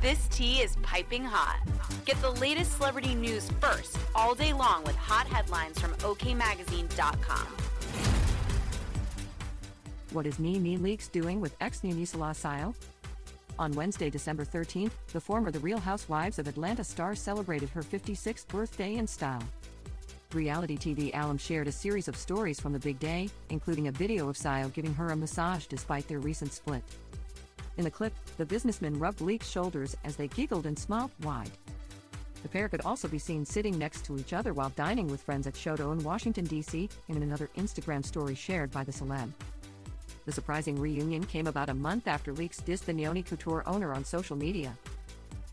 This tea is piping hot. Get the latest celebrity news first all day long with hot headlines from OKMagazine.com. What is NeNe Leakes doing with ex Nyonisela Sioh? On Wednesday, December 13th, the former The Real Housewives of Atlanta star celebrated her 56th birthday in style. Reality TV alum shared a series of stories from the big day, including a video of Sioh giving her a massage despite their recent split. In the clip, the businessman rubbed Leakes' shoulders as they giggled and smiled wide. The pair could also be seen sitting next to each other while dining with friends at Shoto in Washington, D.C., in another Instagram story shared by the celeb. The surprising reunion came about a month after Leakes dissed the Noni Couture owner on social media.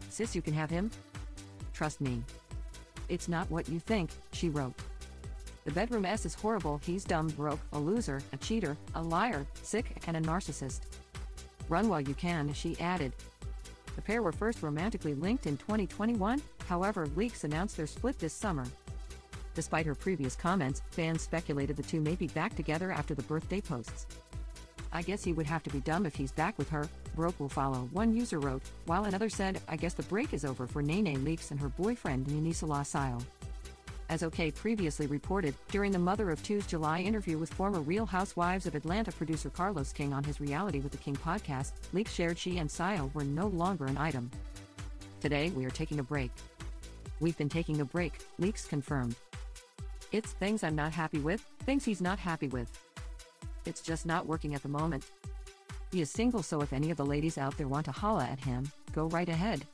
Sis, you can have him? Trust me. It's not what you think, she wrote. The bedroom S is horrible, he's dumb, broke, a loser, a cheater, a liar, sick, and a narcissist. Run while you can, she added. The pair were first romantically linked in 2021, however, Leakes announced their split this summer. Despite her previous comments, fans speculated the two may be back together after the birthday posts. I guess he would have to be dumb if he's back with her, broke will follow, one user wrote, while another said, I guess the break is over for NeNe Leakes and her boyfriend Nyonisela Sioh. As OK previously reported, during the Mother of Two's July interview with former Real Housewives of Atlanta producer Carlos King on his Reality with the King podcast, Leakes shared she and Sioh were no longer an item. Today, we are taking a break. We've been taking a break, Leakes confirmed. It's things I'm not happy with, things he's not happy with. It's just not working at the moment. He is single, so if any of the ladies out there want to holla at him, go right ahead.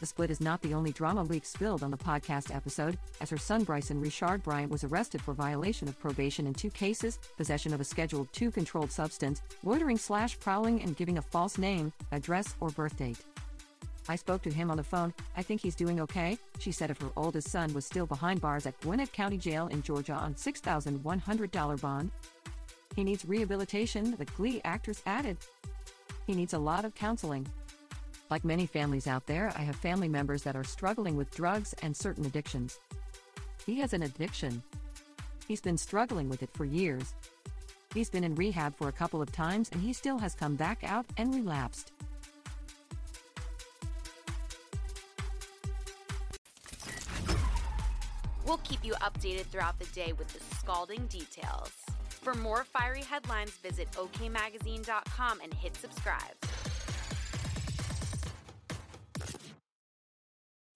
The split is not the only drama Leakes spilled on the podcast episode, as her son Bryson Richard Bryant was arrested for violation of probation in two cases possession of a Schedule II controlled substance, loitering slash prowling, and giving a false name, address, or birth date. I spoke to him on the phone. I think he's doing okay, she said if her oldest son was still behind bars at Gwinnett County Jail in Georgia on $6,100 bond. He needs rehabilitation, the Glee actress added. He needs a lot of counseling. Like many families out there, I have family members that are struggling with drugs and certain addictions. He has an addiction. He's been struggling with it for years. He's been in rehab for a couple of times and he still has come back out and relapsed. We'll keep you updated throughout the day with the scalding details. For more fiery headlines, visit OKMagazine.com and hit subscribe.